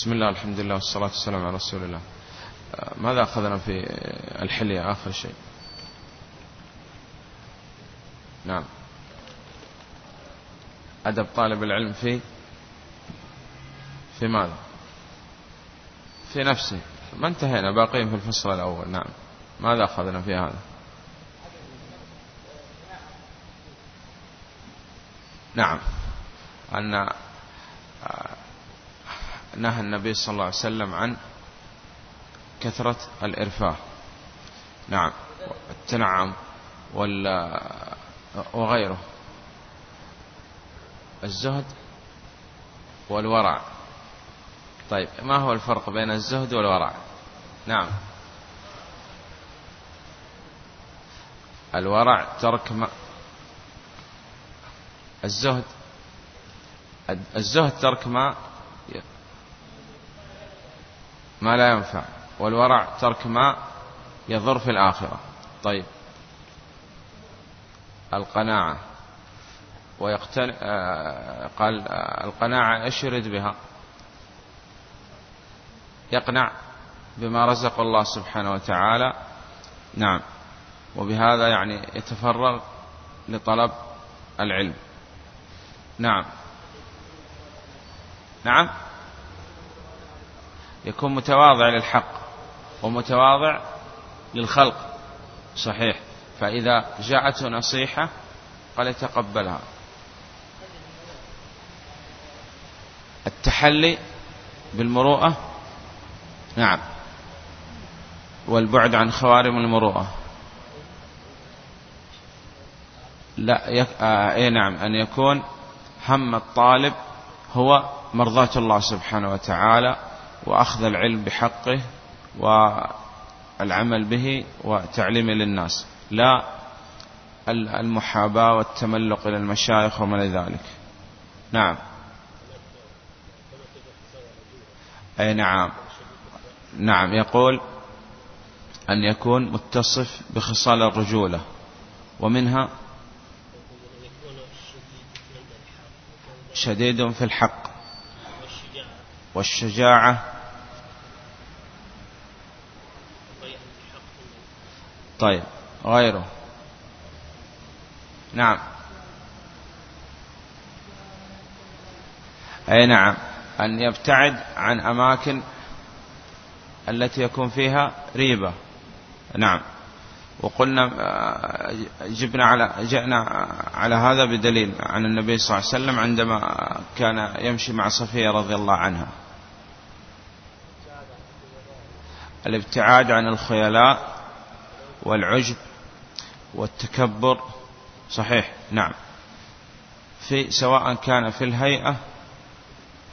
بسم الله الحمد لله والصلاة والسلام على رسول الله ماذا أخذنا في الحلية؟ آخر شيء. نعم. أدب طالب العلم في في ماذا؟ في نفسه ما انتهينا باقين في الفصل الأول. نعم. ماذا أخذنا في هذا؟ نعم. أن آه، نهى النبي صلى الله عليه وسلم عن كثرة الإرفاه. نعم. التنعم ولا وغيره. الزهد والورع. طيب ما هو الفرق بين الزهد والورع؟ نعم. الورع ترك ما الزهد الزهد ترك ما ما لا ينفع. والورع ترك ما يضر في الآخرة. طيب. القناعة. ويقتن... آه، قال آه، القناعة إيش بها. يقنع بما رزق الله سبحانه وتعالى. نعم. وبهذا يعني يتفرغ لطلب العلم. نعم. نعم. يكون متواضع للحق ومتواضع للخلق. صحيح. فإذا جاءته نصيحة قال يتقبلها التحلي بالمروءة. نعم. والبعد عن خوارم المروءة. لا يك... آه... اي نعم. أن يكون هم الطالب هو مرضاة الله سبحانه وتعالى وأخذ العلم بحقه والعمل به وتعليمه للناس لا المحاباة والتملق إلى المشايخ وما ذلك. نعم. أي نعم. نعم يقول أن يكون متصف بخصال الرجولة ومنها شديد في الحق. والشجاعة. طيب غيره. نعم. أي نعم. أن يبتعد عن أماكن التي يكون فيها ريبة. نعم. وقلنا آه، جبنا على جئنا على هذا بدليل عن النبي صلى الله عليه وسلم عندما كان يمشي مع صفية رضي الله عنها. الابتعاد عن الخيلاء والعجب والتكبر. صحيح نعم. في سواء كان في الهيئة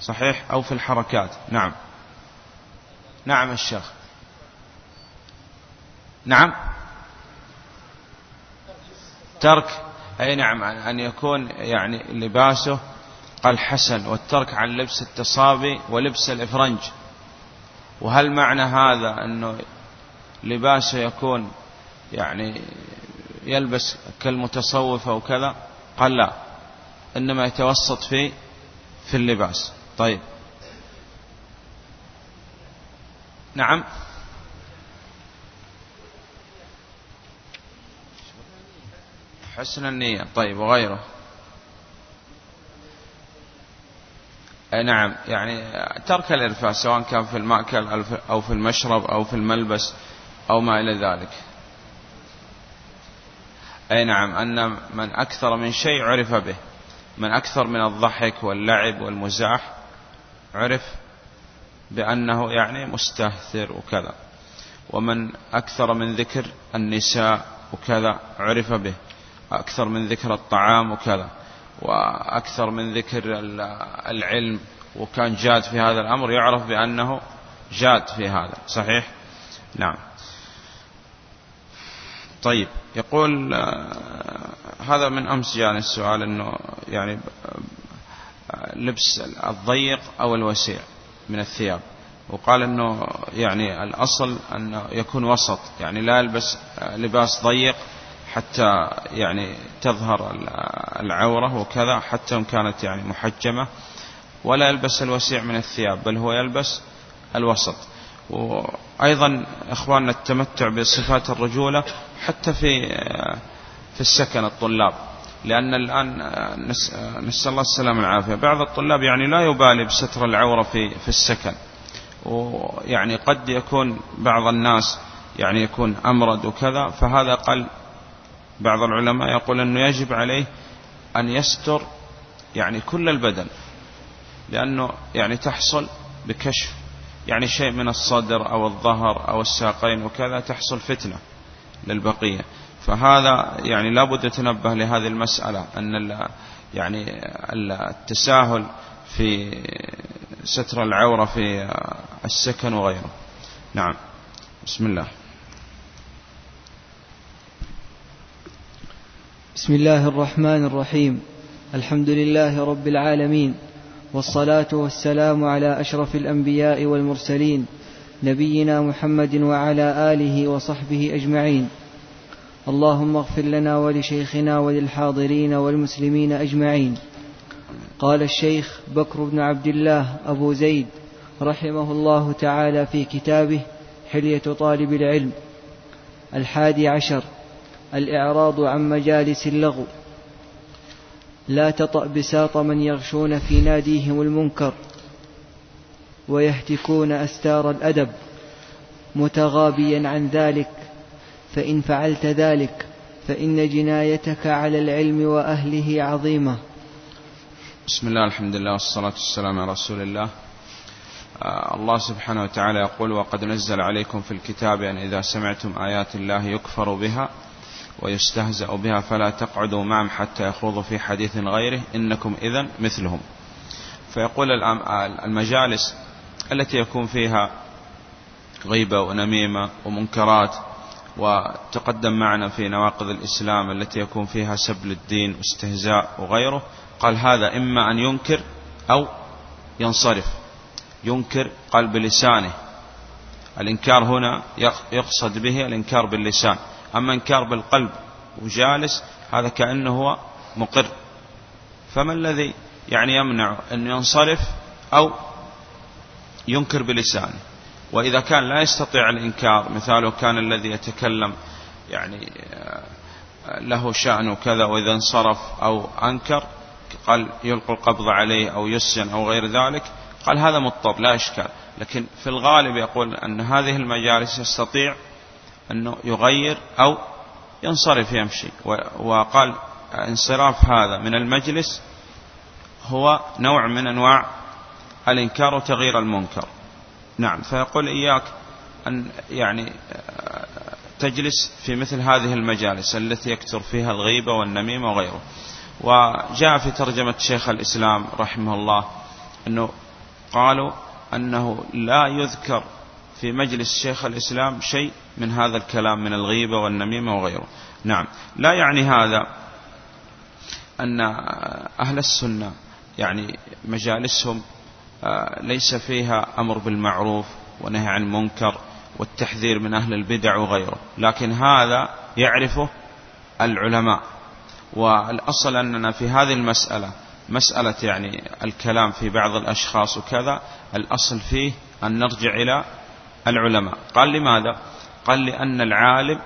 صحيح أو في الحركات. نعم. نعم الشيخ نعم. ترك أي نعم أن يكون يعني لباسه قال حسن والترك عن لبس التصابي ولبس الإفرنج. وهل معنى هذا أنه لباسه يكون يعني يلبس كالمتصوف أو كذا؟ قال لا إنما يتوسط في في اللباس. طيب. نعم. حسن النية. طيب وغيره. نعم يعني ترك الإرفاء سواء كان في المأكل أو في المشرب أو في الملبس أو ما إلى ذلك. أي نعم أن من أكثر من شيء عرف به من أكثر من الضحك واللعب والمزاح عرف بأنه يعني مستهثر وكذا. ومن أكثر من ذكر النساء وكذا عرف به. أكثر من ذكر الطعام وكذا وأكثر من ذكر العلم وكان جاد في هذا الأمر يعرف بأنه جاد في هذا صحيح؟ نعم. طيب يقول آه، هذا من أمس جاءني السؤال أنه يعني آه، لبس الضيق أو الوسيع من الثياب. وقال أنه يعني الأصل أنه يكون وسط يعني لا يلبس آه، لباس ضيق حتى يعني تظهر العورة وكذا حتى إن كانت يعني محجمة. ولا يلبس الوسيع من الثياب بل هو يلبس الوسط. وأيضا إخواننا التمتع بصفات الرجولة حتى في في السكن الطلاب. لأن الآن نسأل الله السلامة والعافية. بعض الطلاب يعني لا يبالي بستر العورة في في السكن. ويعني قد يكون بعض الناس يعني يكون أمرد وكذا فهذا قل بعض العلماء يقول أنه يجب عليه أن يستر يعني كل البدن لأنه يعني تحصل بكشف يعني شيء من الصدر أو الظهر أو الساقين وكذا تحصل فتنة للبقية. فهذا يعني لابد يتنبه لهذه المسألة أن يعني التساهل في ستر العورة في السكن وغيره. نعم. بسم الله. بسم الله الرحمن الرحيم. الحمد لله رب العالمين. والصلاة والسلام على أشرف الأنبياء والمرسلين نبينا محمد وعلى آله وصحبه أجمعين. اللهم اغفر لنا ولشيخنا وللحاضرين والمسلمين أجمعين. قال الشيخ بكر بن عبد الله أبو زيد رحمه الله تعالى في كتابه حلية طالب العلم. الحادي عشر. الإعراض عن مجالس اللغو. لا تطأ بساط من يغشون في ناديهم المنكر ويهتكون أستار الأدب متغابيا عن ذلك. فإن فعلت ذلك فإن جنايتك على العلم وأهله عظيمة. بسم الله الحمد لله والصلاة والسلام على رسول الله. آه الله سبحانه وتعالى يقول وقد نزل عليكم في الكتاب أن إذا سمعتم آيات الله يكفر بها ويستهزأ بها فلا تقعدوا معهم حتى يخوضوا في حديث غيره. إنكم إذا مثلهم. فيقول المجالس التي يكون فيها غيبة ونميمة ومنكرات وتقدم معنا في نواقض الإسلام التي يكون فيها سبل الدين واستهزاء وغيره قال هذا إما أن ينكر أو ينصرف. ينكر قال بلسانه. الإنكار هنا يقصد به الإنكار باللسان. أما إنكار بالقلب وجالس هذا كأنه هو مقر. فما الذي يعني يمنع أن ينصرف أو ينكر بلسانه؟ وإذا كان لا يستطيع الإنكار مثاله كان الذي يتكلم يعني آه، له شأن كذا وإذا انصرف أو أنكر قال يلقى القبض عليه أو يسجن أو غير ذلك قال هذا مضطر لا إشكال. لكن في الغالب يقول أن هذه المجالس يستطيع أنه يغير أو ينصرف يمشي. وقال انصراف هذا من المجلس هو نوع من أنواع الإنكار وتغيير المنكر. نعم فيقول إياك أن يعني تجلس في مثل هذه المجالس التي يكثر فيها الغيبة والنميمة وغيره. وجاء في ترجمة شيخ الإسلام رحمه الله أنه قالوا أنه لا يذكر في مجلس شيخ الإسلام شيء من هذا الكلام من الغيبة والنميمة وغيره. نعم. لا يعني هذا أن أهل السنة يعني مجالسهم آه، ليس فيها أمر بالمعروف ونهي عن المنكر والتحذير من أهل البدع وغيره. لكن هذا يعرفه العلماء. والأصل أننا في هذه المسألة مسألة يعني الكلام في بعض الأشخاص وكذا الأصل فيه أن نرجع إلى العلماء. قال لماذا؟ قال لأن العالم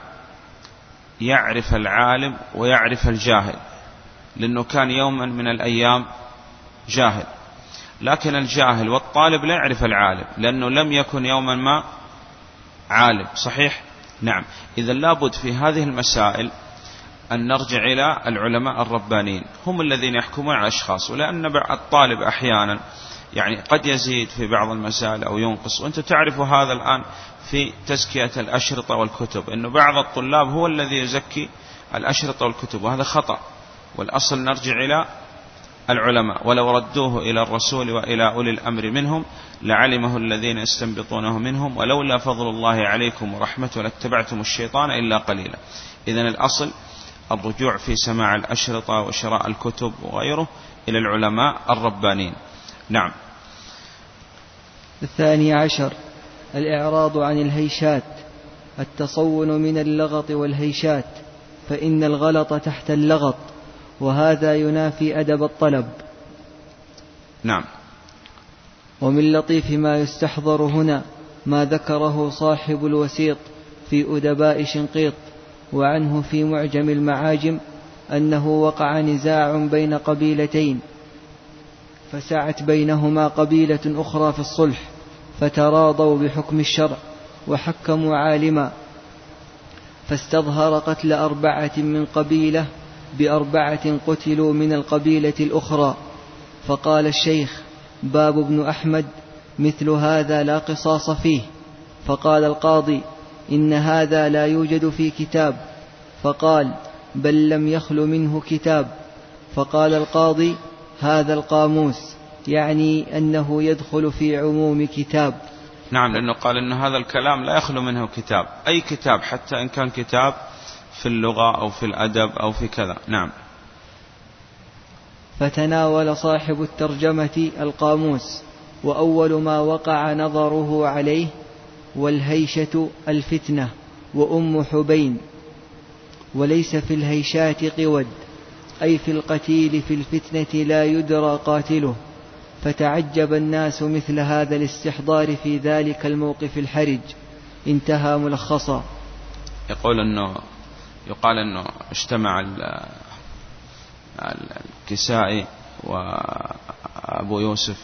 يعرف العالم ويعرف الجاهل لأنه كان يوما من الأيام جاهل. لكن الجاهل والطالب لا يعرف العالم لأنه لم يكن يوما ما عالم. صحيح؟ نعم. إذا لابد في هذه المسائل أن نرجع إلى العلماء الربانيين. هم الذين يحكمون على الأشخاص ولأن الطالب أحيانا يعني قد يزيد في بعض المسائل أو ينقص. وأنت تعرف هذا الآن في تزكية الأشرطة والكتب أنه بعض الطلاب هو الذي يزكي الأشرطة والكتب وهذا خطأ. والأصل نرجع إلى العلماء. ولو ردوه إلى الرسول وإلى أولي الأمر منهم لعلمه الذين يستنبطونه منهم ولولا فضل الله عليكم ورحمته لاتبعتم الشيطان إلا قليلا. إذن الأصل الرجوع في سماع الأشرطة وشراء الكتب وغيره إلى العلماء الربانين نعم. الثاني عشر الإعراض عن الهيشات التصون من اللغط والهيشات فإن الغلط تحت اللغط وهذا ينافي أدب الطلب. نعم. ومن لطيف ما يستحضر هنا ما ذكره صاحب الوسيط في أدباء شنقيط وعنه في معجم المعاجم أنه وقع نزاع بين قبيلتين. فسعت بينهما قبيلة أخرى في الصلح فتراضوا بحكم الشرع وحكموا عالما. فاستظهر قتل أربعة من قبيلة بأربعة قتلوا من القبيلة الأخرى. فقال الشيخ باب بن أحمد مثل هذا لا قصاص فيه. فقال القاضي إن هذا لا يوجد في كتاب. فقال بل لم يخل منه كتاب. فقال القاضي هذا القاموس يعني أنه يدخل في عموم كتاب. نعم لأنه قال أن هذا الكلام لا يخلو منه كتاب. أي كتاب حتى إن كان كتاب في اللغة أو في الأدب أو في كذا. نعم. فتناول صاحب الترجمة القاموس وأول ما وقع نظره عليه والهيشة الفتنة وأم حبين. وليس في الهيشات قود. أي في القتيل في الفتنة لا يدرى قاتله فتعجب الناس مثل هذا الاستحضار في ذلك الموقف الحرج. انتهى ملخصا. يقول أنه يقال أنه اجتمع الكسائي وأبو يوسف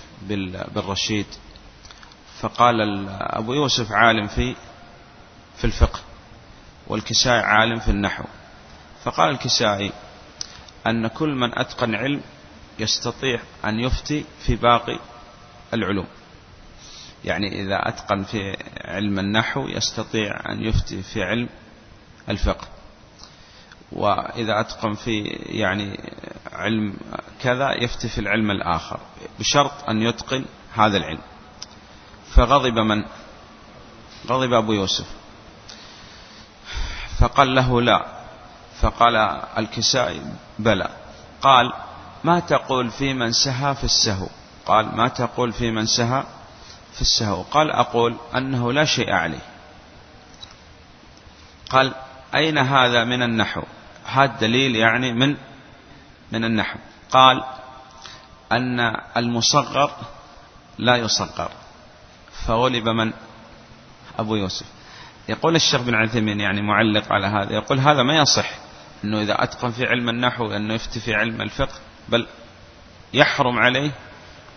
بالرشيد فقال أبو يوسف عالم في في الفقه والكسائي عالم في النحو. فقال الكسائي أن كل من أتقن علم يستطيع أن يفتي في باقي العلوم. يعني إذا أتقن في علم النحو يستطيع أن يفتي في علم الفقه. وإذا أتقن في يعني علم كذا يفتي في العلم الآخر بشرط أن يتقن هذا العلم. فغضب من؟ غضب أبو يوسف. فقال له لا فقال الكسائي بلى. قال ما تقول في من سهى في السهو؟ قال ما تقول في من سهى في السهو؟ قال أقول أنه لا شيء عليه. قال أين هذا من النحو؟ هذا دليل يعني من من النحو. قال أن المصغر لا يصغر. فغلب من؟ أبو يوسف. يقول الشيخ بن عثيمين يعني معلق على هذا يقول هذا ما يصح. أنه إذا أتقن في علم النحو أنه يفتي في علم الفقه بل يحرم عليه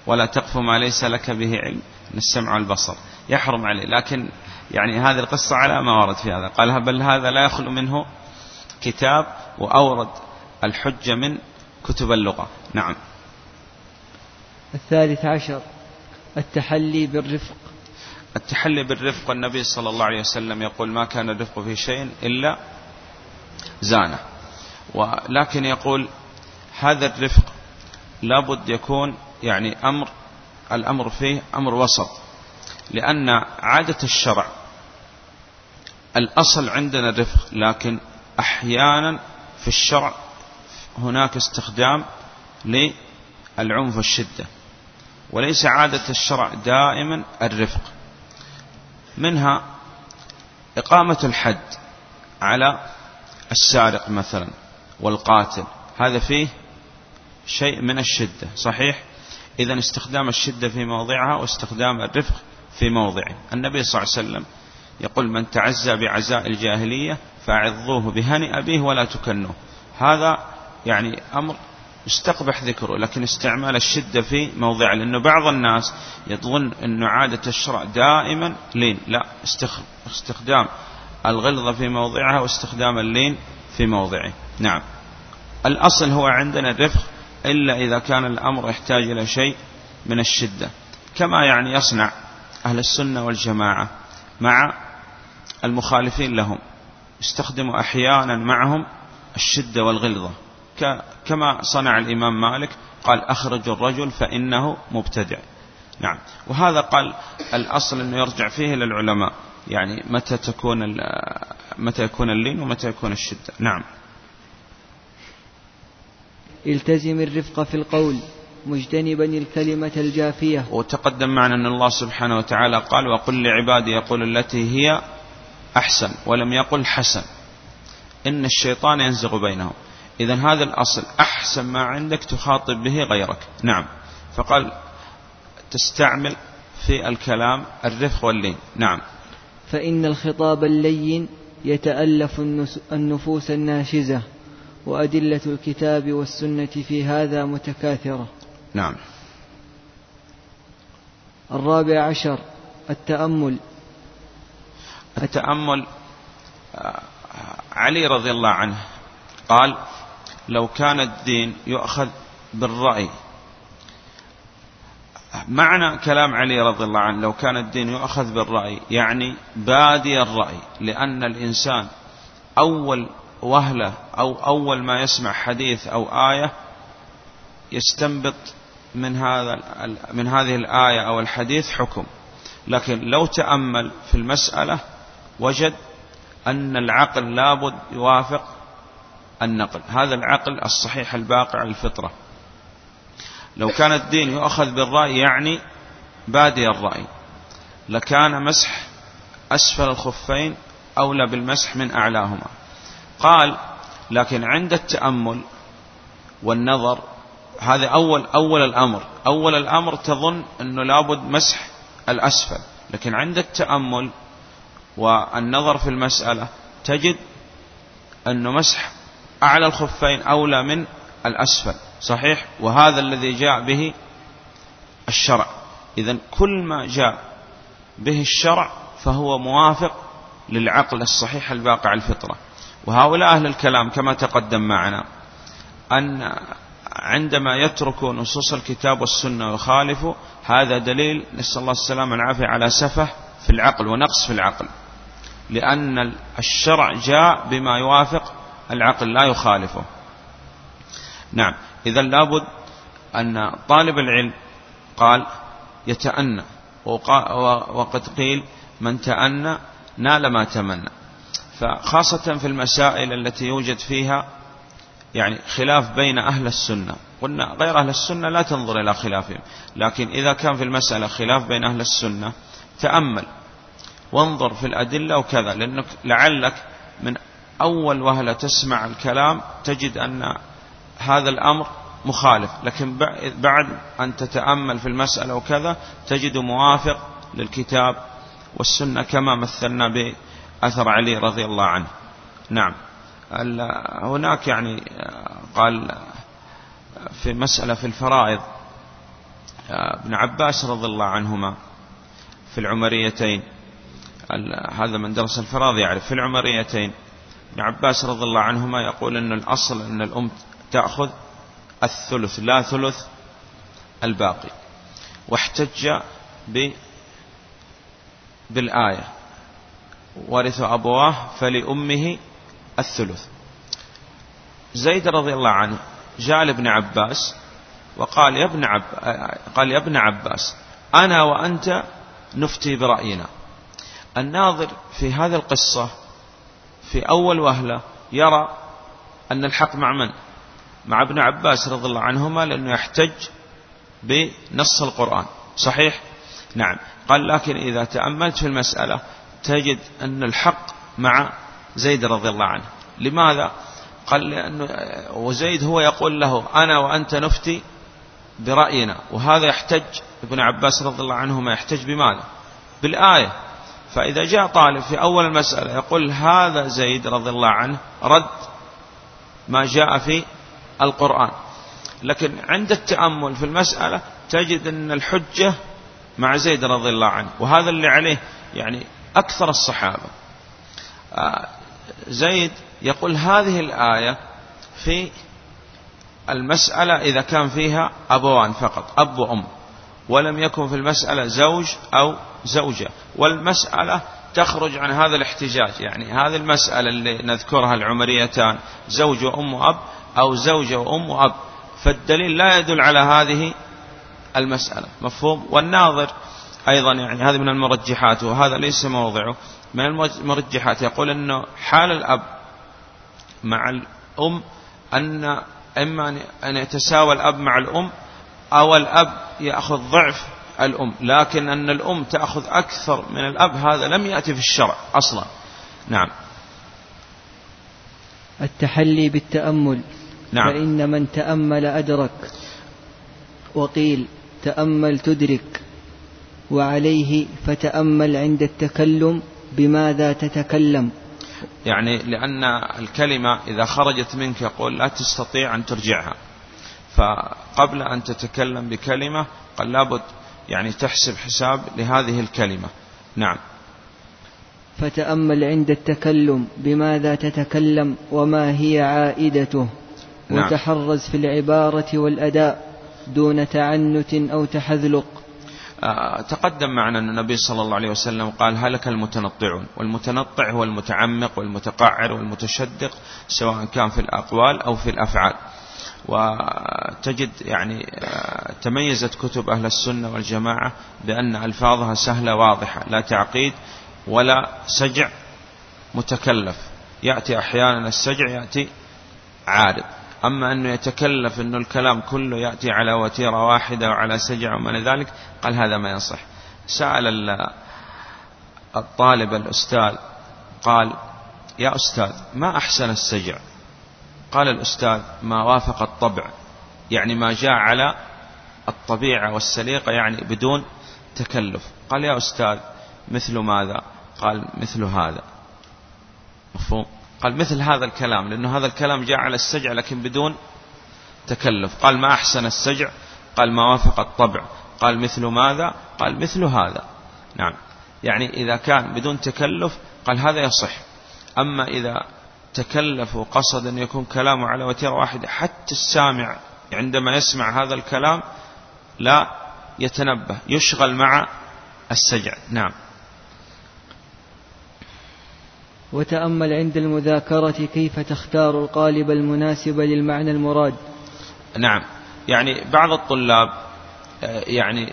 ولا تقف ما ليس لك به علم من السمع والبصر يحرم عليه. لكن يعني هذه القصة على ما ورد في هذا. قال بل هذا لا يخلو منه كتاب وأورد الحجة من كتب اللغة. نعم. الثالث عشر التحلي بالرفق. التحلي بالرفق النبي صلى الله عليه وسلم يقول ما كان الرفق في شيء إلا زانه. ولكن يقول هذا الرفق لابد يكون يعني أمر الأمر فيه أمر وسط لأن عادة الشرع الأصل عندنا الرفق لكن أحيانا في الشرع هناك استخدام للعنف والشدة وليس عادة الشرع دائما الرفق. منها إقامة الحد على السارق مثلا. والقاتل. هذا فيه شيء من الشدة صحيح؟ إذا استخدام الشدة في موضعها واستخدام الرفق في موضعه. النبي صلى الله عليه وسلم يقول من تعزى بعزاء الجاهلية فعظوه بهنئ أبيه ولا تكنوه. هذا يعني أمر استقبح ذكره لكن استعمال الشدة في موضعه لأنه بعض الناس يظن أن عادة الشرع دائما لين. لا استخدام الغلظة في موضعها واستخدام اللين في موضعه. نعم. الأصل هو عندنا الرفق إلا إذا كان الأمر يحتاج إلى شيء من الشدة كما يعني يصنع أهل السنة والجماعة مع المخالفين لهم يستخدم أحيانا معهم الشدة والغلظة كما صنع الإمام مالك قال أخرج الرجل فإنه مبتدع. نعم. وهذا قال الأصل أنه يرجع فيه إلى العلماء يعني متى تكون متى يكون اللين ومتى يكون الشدة. نعم. التزم الرفق في القول مجتنبا الكلمة الجافية. وتقدم معنا أن الله سبحانه وتعالى قال وقل لعبادي يقول التي هي أحسن ولم يقل حسن. إن الشيطان ينزغ بينهم. إذا هذا الأصل أحسن ما عندك تخاطب به غيرك. نعم. فقال تستعمل في الكلام الرفق واللين. نعم. فإن الخطاب اللين يتألف النفوس الناشزة. وأدلة الكتاب والسنة في هذا متكاثرة. نعم. الرابع عشر التأمل. التأمل علي رضي الله عنه قال لو كان الدين يؤخذ بالرأي. معنى كلام علي رضي الله عنه لو كان الدين يؤخذ بالرأي يعني بادي الرأي لأن الإنسان أول وهلة أو أول ما يسمع حديث أو آية يستنبط من هذا من هذه الآية أو الحديث حكم. لكن لو تأمل في المسألة وجد أن العقل لابد يوافق النقل. هذا العقل الصحيح الباقي على الفطرة. لو كان الدين يؤخذ بالرأي يعني بادي الرأي. لكان مسح أسفل الخفين أولى بالمسح من أعلاهما. قال لكن عند التأمل والنظر هذا أول أول الأمر. أول الأمر تظن أنه لابد مسح الأسفل. لكن عند التأمل والنظر في المسألة تجد أن مسح أعلى الخفين أولى من الأسفل. صحيح؟ وهذا الذي جاء به الشرع. إذا كل ما جاء به الشرع فهو موافق للعقل الصحيح الباقي على الفطرة. وهؤلاء أهل الكلام كما تقدم معنا أن عندما يتركوا نصوص الكتاب والسنة ويخالفوا هذا دليل نسأل الله السلامة والعافية على سفه في العقل ونقص في العقل. لأن الشرع جاء بما يوافق العقل لا يخالفه. نعم. إذا لابد أن طالب العلم قال يتأنى. وقد قيل من تأنى نال ما تمنى. فخاصة في المسائل التي يوجد فيها يعني خلاف بين أهل السنة. قلنا غير أهل السنة لا تنظر إلى خلافهم. لكن إذا كان في المسألة خلاف بين أهل السنة تأمل وانظر في الأدلة وكذا لأنك لعلك من أول وهلة تسمع الكلام تجد أن هذا الأمر مخالف. لكن بعد أن تتأمل في المسألة وكذا تجد موافق للكتاب والسنة كما مثلنا بأثر علي رضي الله عنه. نعم. هناك يعني قال في مسألة في الفرائض ابن عباس رضي الله عنهما في العمريتين هذا من درس الفرائض يعرف في العمريتين ابن عباس رضي الله عنهما يقول أن الأصل أن الأم تأخذ الثلث لا ثلث الباقي واحتج بالآية. ورث أبواه فلأمه الثلث. زيد رضي الله عنه جاء لابن عباس وقال يا ابن عب... قال يا ابن عباس أنا وأنت نفتي برأينا. الناظر في هذه القصة في أول وهلة يرى أن الحق مع من؟ مع ابن عباس رضي الله عنهما لأنه يحتج بنص القرآن. صحيح؟ نعم. قال لكن إذا تأملت في المسألة تجد أن الحق مع زيد رضي الله عنه. لماذا؟ قال لأنه وزيد هو يقول له أنا وأنت نفتي برأينا وهذا يحتج ابن عباس رضي الله عنهما يحتج بماذا؟ بالآية. فإذا جاء طالب في أول المسألة يقول هذا زيد رضي الله عنه رد ما جاء في القرآن. لكن عند التأمل في المسألة تجد أن الحجة مع زيد رضي الله عنه وهذا اللي عليه يعني أكثر الصحابة. آه، زيد يقول هذه الآية في المسألة إذا كان فيها أبوان فقط أب وأم. ولم يكن في المسألة زوج أو زوجة. والمسألة تخرج عن هذا الاحتجاج يعني هذه المسألة اللي نذكرها العمريتان زوج وأم وأب أو زوجة وأم وأب. فالدليل لا يدل على هذه المسألة مفهوم؟ والناظر أيضا يعني هذه من المرجحات وهذا ليس موضعه. من المرجحات يقول أنه حال الأب مع الأم أن إما أن يتساوى الأب مع الأم أو الأب يأخذ ضعف الأم لكن أن الأم تأخذ أكثر من الأب هذا لم يأتي في الشرع أصلا. نعم. التحلي بالتأمل. نعم. فإن من تأمل أدرك وقيل تأمل تدرك وعليه فتأمل عند التكلم بماذا تتكلم. يعني لأن الكلمة إذا خرجت منك يقول لا تستطيع أن ترجعها. فقبل أن تتكلم بكلمة قال لابد يعني تحسب حساب لهذه الكلمة. نعم. فتأمل عند التكلم بماذا تتكلم وما هي عائدته. نعم. وتحرز في العبارة والأداء دون تعنت أو تحذلق. تقدم معنا أن النبي صلى الله عليه وسلم قال هلك المتنطعون والمتنطع هو المتعمق والمتقعر والمتشدق سواء كان في الأقوال أو في الأفعال. وتجد يعني آه، تميزت كتب أهل السنة والجماعة بأن ألفاظها سهلة واضحة لا تعقيد ولا سجع متكلف. يأتي أحيانا السجع يأتي عارض. أما أنه يتكلف أنه الكلام كله يأتي على وتيرة واحدة وعلى سجع وما ذلك قال هذا ما ينصح سأل الطالب الأستاذ قال يا أستاذ ما أحسن السجع؟ قال الأستاذ ما وافق الطبع. يعني ما جاء على الطبيعة والسليقة يعني بدون تكلف. قال يا أستاذ مثل ماذا؟ قال مثل هذا. مفهوم؟ قال مثل هذا الكلام لأنه هذا الكلام جاء على السجع لكن بدون تكلف. قال ما أحسن السجع؟ قال ما وافق الطبع. قال مثل ماذا؟ قال مثل هذا. نعم. يعني إذا كان بدون تكلف قال هذا يصح. أما إذا تكلف وقصد أن يكون كلامه على وتيرة واحدة حتى السامع عندما يسمع هذا الكلام لا يتنبه يشغل مع السجع. نعم. وتأمل عند المذاكرة كيف تختار القالب المناسب للمعنى المراد. نعم. يعني بعض الطلاب آه، يعني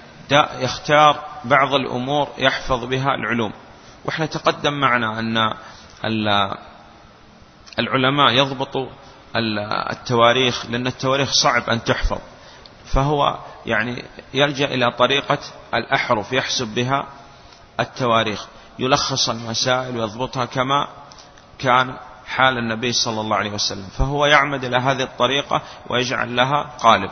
يختار بعض الأمور يحفظ بها العلوم. وإحنا تقدم معنا أن العلماء يضبطوا التواريخ لأن التواريخ صعب أن تحفظ. فهو يعني يلجأ إلى طريقة الأحرف يحسب بها التواريخ. يلخص المسائل ويضبطها كما كان حال النبي صلى الله عليه وسلم. فهو يعمد إلى هذه الطريقة ويجعل لها قالب.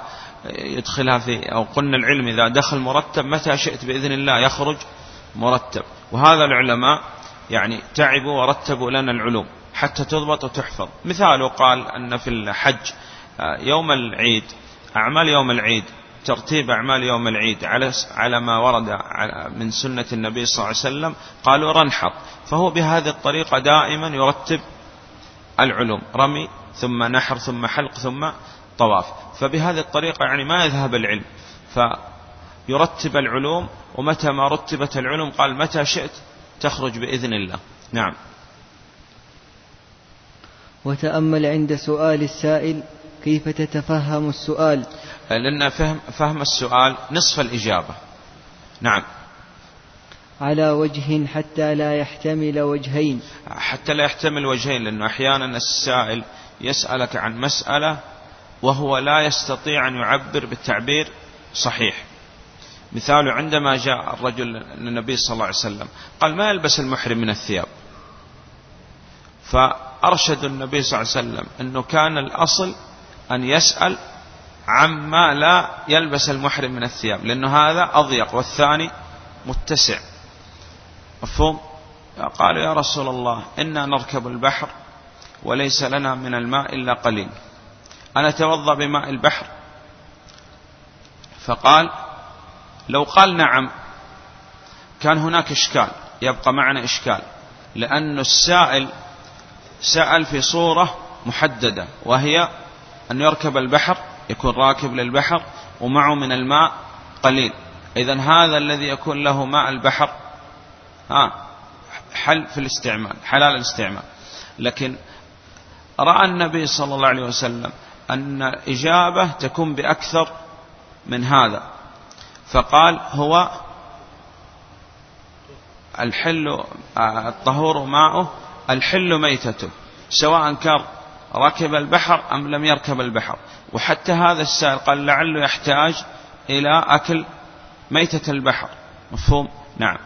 يدخلها في أو قلنا العلم إذا دخل مرتب متى شئت بإذن الله يخرج مرتب. وهذا العلماء يعني تعبوا ورتبوا لنا العلوم حتى تضبط وتحفظ. مثاله قال أن في الحج آه، يوم العيد أعمال يوم العيد ترتيب أعمال يوم العيد على على ما ورد من سنة النبي صلى الله عليه وسلم قالوا رنحط. فهو بهذه الطريقة دائما يرتب العلوم رمي ثم نحر ثم حلق ثم طواف. فبهذه الطريقة يعني ما يذهب العلم. فيرتب العلوم ومتى ما رتبت العلوم قال متى شئت تخرج بإذن الله. نعم. وتأمل عند سؤال السائل كيف تتفهم السؤال؟ لأن فهم, فهم السؤال نصف الإجابة. نعم. على وجه حتى لا يحتمل وجهين. حتى لا يحتمل وجهين لأنه أحيانا السائل يسألك عن مسألة وهو لا يستطيع أن يعبر بالتعبير صحيح. مثال عندما جاء الرجل للنبي صلى الله عليه وسلم قال ما يلبس المحرم من الثياب؟ فأرشد النبي صلى الله عليه وسلم أنه كان الأصل أن يسأل عما لا يلبس المحرم من الثياب لأنه هذا أضيق والثاني متسع. مفهوم؟ قالوا يا رسول الله إنا نركب البحر وليس لنا من الماء إلا قليل. أنا أتوضأ بماء البحر؟ فقال لو قال نعم كان هناك إشكال يبقى معنا إشكال لأن السائل سأل في صورة محددة وهي أن يركب البحر يكون راكب للبحر ومعه من الماء قليل. إذا هذا الذي يكون له ماء البحر ها حل في الاستعمال حلال الاستعمال. لكن رأى النبي صلى الله عليه وسلم أن إجابة تكون بأكثر من هذا. فقال هو الحل الطهور ماؤه الحل ميتته سواء كان ركب البحر أم لم يركب البحر. وحتى هذا السائل قال لعله يحتاج إلى أكل ميتة البحر. مفهوم؟ نعم.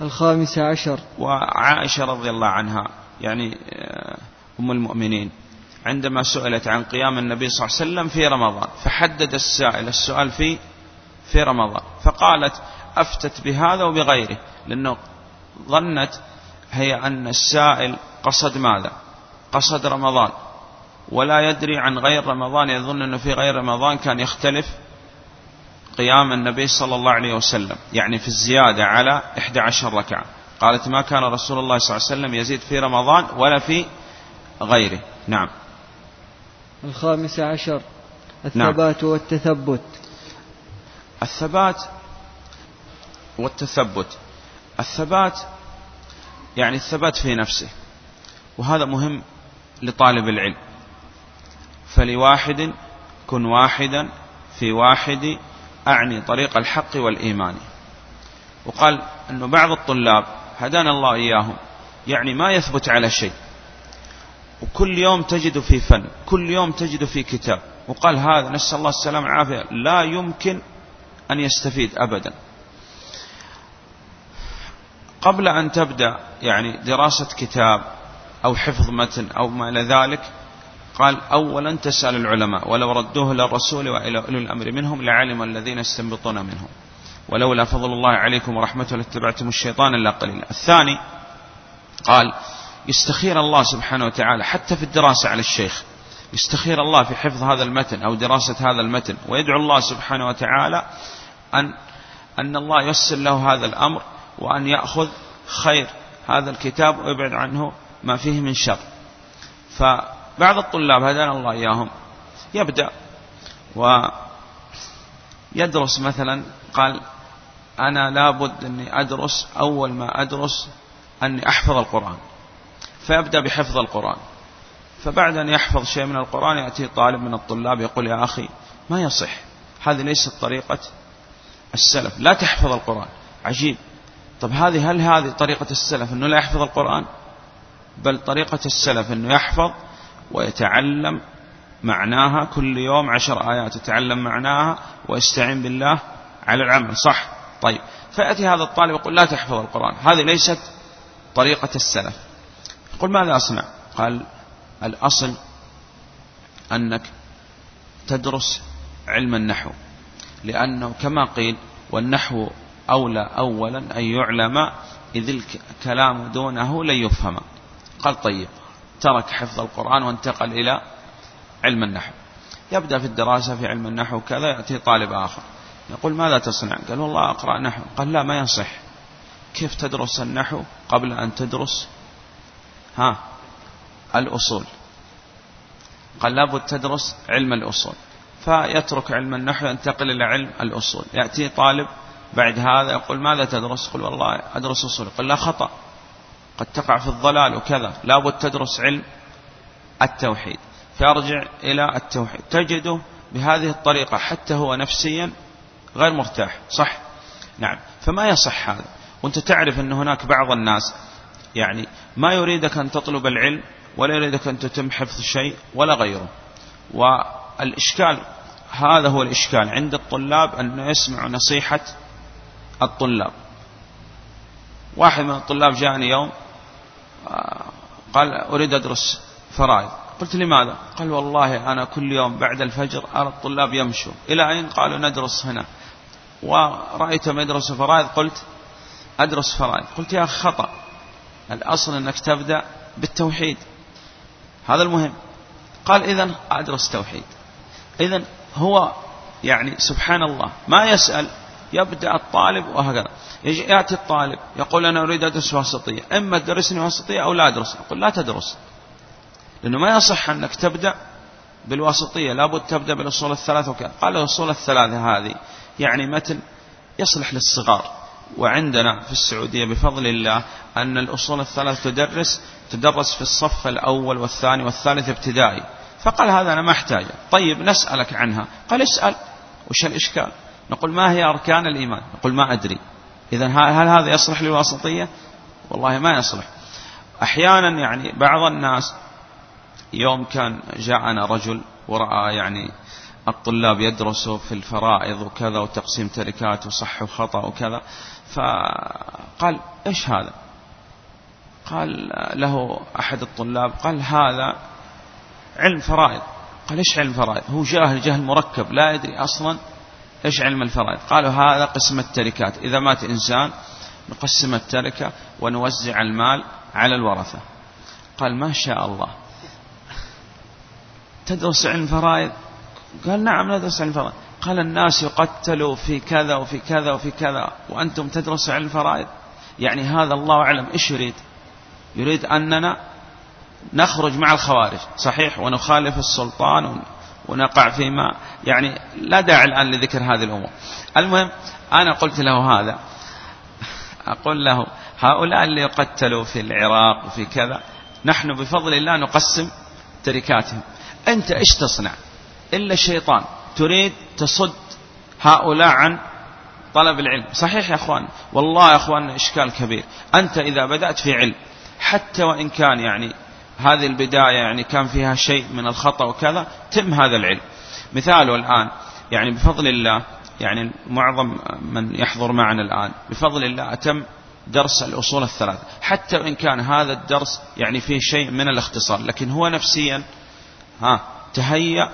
الخامس عشر. وعائشة رضي الله عنها يعني آه، أم المؤمنين عندما سئلت عن قيام النبي صلى الله عليه وسلم في رمضان فحدد السائل السؤال في في رمضان فقالت أفتت بهذا وبغيره لأنه ظنت هي أن السائل قصد ماذا؟ قصد رمضان. ولا يدري عن غير رمضان يظن أنه في غير رمضان كان يختلف قيام النبي صلى الله عليه وسلم يعني في الزيادة على 11 ركعة. قالت ما كان رسول الله صلى الله عليه وسلم يزيد في رمضان ولا في غيره. نعم. الخامس عشر. الثبات نعم. والتثبت. الثبات والتثبت. الثبات يعني الثبات في نفسه وهذا مهم لطالب العلم. فلواحد كن واحدا في واحد. أعني طريق الحق والإيمان. وقال أنه بعض الطلاب هدانا الله إياهم يعني ما يثبت على شيء. وكل يوم تجد في فن كل يوم تجد في كتاب. وقال هذا نسأل الله السلامة والعافية لا يمكن أن يستفيد أبدا. قبل أن تبدأ يعني دراسة كتاب أو حفظ متن أو ما إلى ذلك قال أولا تسأل العلماء ولو ردوه للرسول وإلى أولي الأمر منهم لعلم الذين يستنبطون منهم ولولا فضل الله عليكم ورحمته لاتبعتم الشيطان إلا قليلا. الثاني قال يستخير الله سبحانه وتعالى حتى في الدراسة على الشيخ يستخير الله في حفظ هذا المتن أو دراسة هذا المتن ويدعو الله سبحانه وتعالى أن أن الله يسر له هذا الأمر وأن يأخذ خير هذا الكتاب ويبعد عنه ما فيه من شر. فبعض الطلاب هدانا الله إياهم يبدأ ويدرس مثلا قال أنا لابد أني أدرس أول ما أدرس أني أحفظ القرآن فيبدأ بحفظ القرآن فبعد أن يحفظ شيء من القرآن يأتي طالب من الطلاب يقول يا أخي ما يصح هذه ليست طريقة السلف لا تحفظ القرآن عجيب. طب هذه هل هذه طريقة السلف أنه لا يحفظ القرآن؟ بل طريقة السلف أنه يحفظ ويتعلم معناها كل يوم عشر آيات يتعلم معناها ويستعين بالله على العمل. صح؟ طيب. فيأتي هذا الطالب يقول لا تحفظ القرآن. هذه ليست طريقة السلف. يقول ماذا أصنع؟ قال الأصل أنك تدرس علم النحو لأنه كما قيل والنحو أولى أولا أن يعلم إذ الكلام دونه لن يفهم. قال طيب. ترك حفظ القرآن وانتقل إلى علم النحو. يبدأ في الدراسة في علم النحو كذا يأتي طالب آخر. يقول ماذا تصنع؟ قال والله أقرأ نحو. قال لا ما يصح. كيف تدرس النحو قبل أن تدرس؟ ها الأصول. قال لابد تدرس علم الأصول. فيترك علم النحو ينتقل إلى علم الأصول. يأتي طالب بعد هذا يقول ماذا تدرس؟ قل والله أدرس أصول. قل لا خطأ. قد تقع في الضلال وكذا لابد تدرس علم التوحيد. فيرجع إلى التوحيد. تجده بهذه الطريقة حتى هو نفسيا غير مرتاح صح؟ نعم. فما يصح هذا؟ وأنت تعرف أن هناك بعض الناس يعني ما يريدك أن تطلب العلم ولا يريدك أن تتم حفظ شيء ولا غيره. والإشكال هذا هو الإشكال عند الطلاب أن يسمع نصيحة الطلاب. واحد من الطلاب جاءني يوم قال أريد أدرس فرائض. قلت لماذا؟ قال والله أنا كل يوم بعد الفجر أرى الطلاب يمشوا إلى أين؟ قالوا ندرس هنا. ورأيتهم يدرسوا فرائض؟ قلت أدرس فرائض. قلت يا أخي خطأ. الأصل أنك تبدأ بالتوحيد. هذا المهم. قال إذا أدرس توحيد. إذا هو يعني سبحان الله. ما يسأل يبدأ الطالب وهكذا. يأتي الطالب يقول أنا أريد أدرس وسطية إما تدرسني وسطية أو لا أدرس أقول لا تدرس. لأنه ما يصح أنك تبدأ بالوسطية لابد تبدأ بالأصول الثلاثة وكذا. قال الأصول الثلاثة هذه يعني متن يصلح للصغار. وعندنا في السعودية بفضل الله أن الأصول الثلاث تدرس تدرس في الصف الأول والثاني والثالث ابتدائي. فقال هذا أنا ما أحتاجه. طيب نسألك عنها. قال اسأل. وش الإشكال؟ نقول ما هي أركان الإيمان؟ نقول ما أدري. إذا هل هذا يصلح للوسطية والله ما يصلح. أحيانا يعني بعض الناس يوم كان جاءنا رجل ورأى يعني الطلاب يدرسوا في الفرائض وكذا وتقسيم تركات وصح وخطأ وكذا فقال إيش هذا؟ قال له أحد الطلاب قال هذا علم فرائض. قال إيش علم فرائض؟ هو جاهل جهل مركب لا يدري أصلا إيش علم الفرائض؟ قالوا هذا قسم التركات. إذا مات إنسان نقسم التركة ونوزع المال على الورثة. قال ما شاء الله. تدرس علم فرائض؟ قال نعم ندرس علم فرائض. قال الناس يقتلوا في كذا وفي كذا وفي كذا. وأنتم تدرسوا علم فرائض؟ يعني هذا الله أعلم. إيش يريد؟ يريد أننا نخرج مع الخوارج. صحيح ونخالف السلطان ونقع فيما يعني لا داعي الآن لذكر هذه الأمور. المهم أنا قلت له هذا. أقول له هؤلاء اللي يقتلوا في العراق وفي كذا نحن بفضل الله نقسم تركاتهم. أنت إيش تصنع؟ إلا الشيطان. تريد تصد هؤلاء عن طلب العلم. صحيح يا أخوان؟ والله يا أخوان إشكال كبير. أنت إذا بدأت في علم حتى وإن كان يعني هذه البداية يعني كان فيها شيء من الخطأ وكذا تم هذا العلم. مثاله الآن يعني بفضل الله يعني معظم من يحضر معنا الآن بفضل الله أتم درس الأصول الثلاثة. حتى وإن كان هذا الدرس يعني فيه شيء من الاختصار لكن هو نفسيا ها تهيأ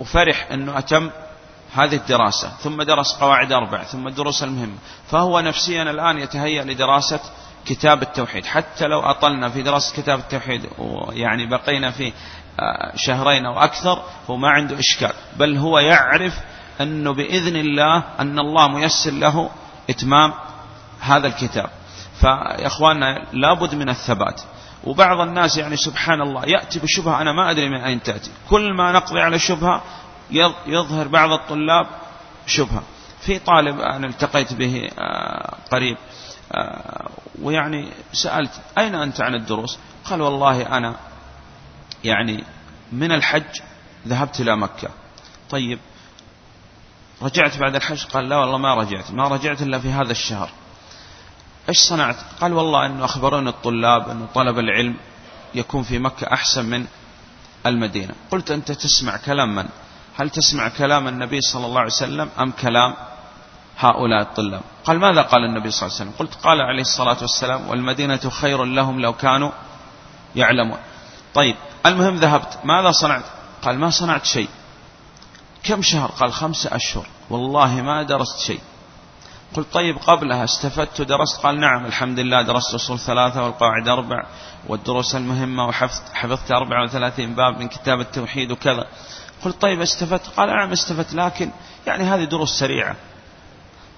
وفرح أنه أتم هذه الدراسة. ثم درس قواعد أربع ثم الدروس المهمة. فهو نفسيا الآن يتهيأ لدراسة كتاب التوحيد. حتى لو أطلنا في دراسة كتاب التوحيد ويعني بقينا في آه، شهرين أو أكثر هو ما عنده إشكال. بل هو يعرف أنه بإذن الله أن الله ميسر له إتمام هذا الكتاب. فيا أخواننا لابد من الثبات. وبعض الناس يعني سبحان الله يأتي بشبهة أنا ما أدري من أين تأتي. كل ما نقضي على شبهة يظهر بعض الطلاب شبهة. في طالب أنا التقيت به آه، قريب ويعني سألت أين أنت عن الدروس؟ قال والله أنا يعني من الحج ذهبت إلى مكة. طيب رجعت بعد الحج؟ قال لا والله ما رجعت ما رجعت إلا في هذا الشهر. إيش صنعت؟ قال والله أنه أخبروني الطلاب أنه طلب العلم يكون في مكة أحسن من المدينة. قلت أنت تسمع كلام من؟ هل تسمع كلام النبي صلى الله عليه وسلم أم كلام هؤلاء الطلاب. قال ماذا قال النبي صلى الله عليه وسلم؟ قلت قال عليه الصلاة والسلام والمدينة خير لهم لو كانوا يعلمون. طيب المهم ذهبت. ماذا صنعت؟ قال ما صنعت شيء. كم شهر؟ قال خمسة أشهر. والله ما درست شيء. قلت طيب قبلها استفدت ودرست. قال نعم الحمد لله درست أصول ثلاثة والقواعد أربع والدروس المهمة وحفظت حفظت 34 باب من كتاب التوحيد وكذا. قلت طيب استفدت. قال نعم استفدت لكن يعني هذه دروس سريعة.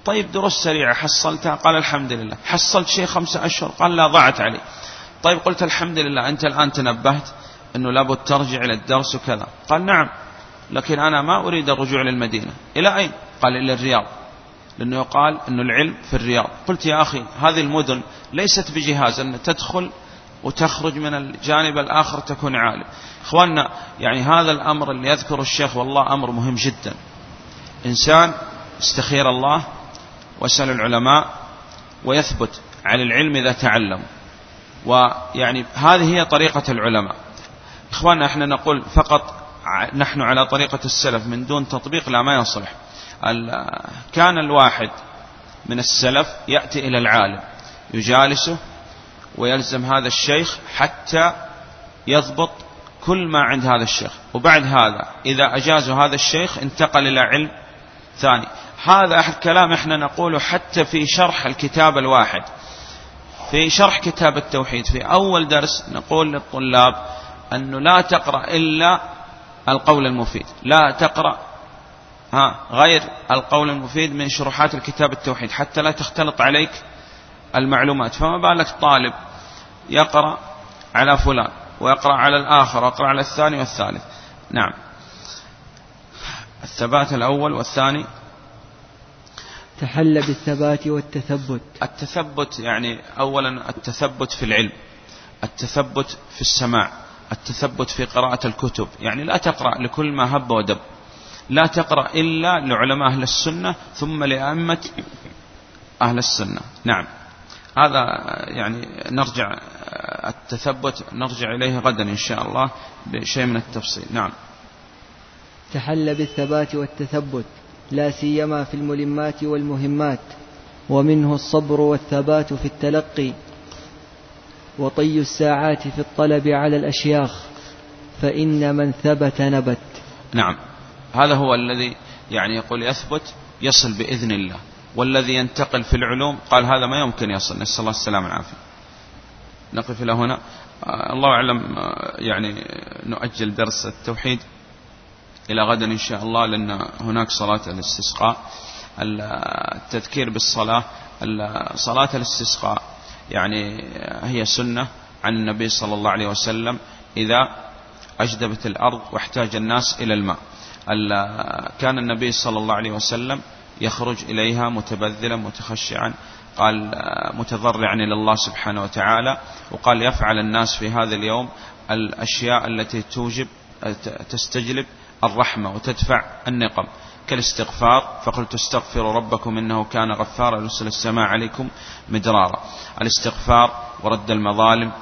طيب دروس سريعة حصلتها؟ قال الحمد لله. حصلت شيء خمسة أشهر؟ قال لا ضاعت علي. طيب قلت الحمد لله أنت الآن تنبهت أنه لابد ترجع إلى الدرس وكذا. قال نعم لكن أنا ما أريد الرجوع للمدينة إلى أين؟ قال إلى الرياض. لأنه يقال أن العلم في الرياض. قلت يا أخي هذه المدن ليست بجهاز أن تدخل وتخرج من الجانب الآخر تكون عالم. إخواننا يعني هذا الأمر اللي يذكر الشيخ والله أمر مهم جدا. إنسان استخير الله واسأل العلماء ويثبت على العلم إذا تعلم. ويعني هذه هي طريقة العلماء. إخواننا إحنا نقول فقط نحن على طريقة السلف من دون تطبيق لا ما يصلح. كان الواحد من السلف يأتي إلى العالم يجالسه ويلزم هذا الشيخ حتى يضبط كل ما عند هذا الشيخ. وبعد هذا إذا أجازوا هذا الشيخ انتقل إلى علم ثاني. هذا أحد كلام إحنا نقوله حتى في شرح الكتاب الواحد. في شرح كتاب التوحيد. في أول درس نقول للطلاب أنه لا تقرأ إلا القول المفيد. لا تقرأ ها غير القول المفيد من شروحات الكتاب التوحيد. حتى لا تختلط عليك المعلومات. فما بالك طالب يقرأ على فلان ويقرأ على الآخر ويقرأ على الثاني والثالث. نعم. الثبات الأول والثاني؟ تحل بالثبات والتثبت. التثبت يعني أولا التثبت في العلم التثبت في السماع التثبت في قراءة الكتب. يعني لا تقرأ لكل ما هب ودب. لا تقرأ إلا لعلماء أهل السنة ثم لأئمة أهل السنة. نعم. هذا يعني نرجع التثبت نرجع إليه غدا إن شاء الله بشيء من التفصيل. نعم. تحل بالثبات والتثبت لا سيما في الملمات والمهمات ومنه الصبر والثبات في التلقي وطي الساعات في الطلب على الأشياخ فإن من ثبت نبت. نعم. هذا هو الذي يعني يقول يثبت يصل بإذن الله. والذي ينتقل في العلوم قال هذا ما يمكن يصل. نسأل الله السلامة والعافية. نقف إلى هنا. آه، الله أعلم آه، يعني نؤجل درس التوحيد. إلى غدا إن شاء الله لأن هناك صلاة الاستسقاء التذكير بالصلاة صلاة الاستسقاء يعني هي سنة عن النبي صلى الله عليه وسلم إذا أجدبت الأرض واحتاج الناس إلى الماء. كان النبي صلى الله عليه وسلم يخرج إليها متبذلا متخشعا قال متضرعا إلى الله سبحانه وتعالى وقال يفعل الناس في هذا اليوم الأشياء التي توجب تستجلب الرحمة وتدفع النقم. كالاستغفار فقلت استغفروا ربكم إنه كان غفارا يرسل السماء عليكم مدرارا. الاستغفار ورد المظالم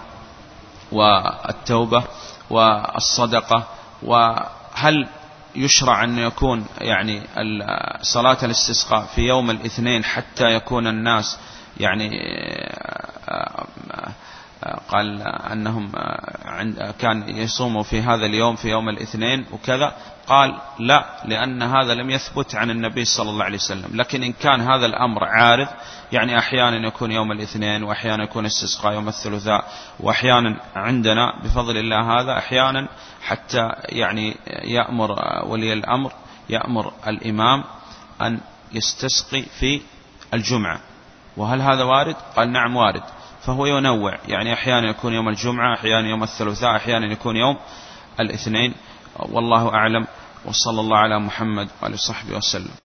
والتوبة والصدقة وهل يشرع أن يكون يعني صلاة الاستسقاء في يوم الاثنين حتى يكون الناس يعني قال أنهم كان يصوموا في هذا اليوم في يوم الاثنين وكذا. قال لا لأن هذا لم يثبت عن النبي صلى الله عليه وسلم. لكن إن كان هذا الأمر عارض يعني أحيانا يكون يوم الاثنين وأحيانا يكون استسقاء يوم الثلاثاء وأحيانا عندنا بفضل الله هذا أحيانا حتى يعني يأمر ولي الأمر يأمر الإمام أن يستسقي في الجمعة. وهل هذا وارد؟ قال نعم وارد. فهو ينوع. يعني أحيانا يكون يوم الجمعة أحيانا يوم الثلاثاء أحيانا يكون يوم الاثنين. والله أعلم. وصلى الله على محمد وعلى صحبه وسلم.